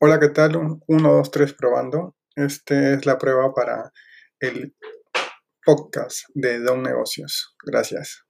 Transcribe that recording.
Hola, ¿qué tal? 1, 2, 3 probando. Esta es la prueba para el podcast de Don Negocios. Gracias.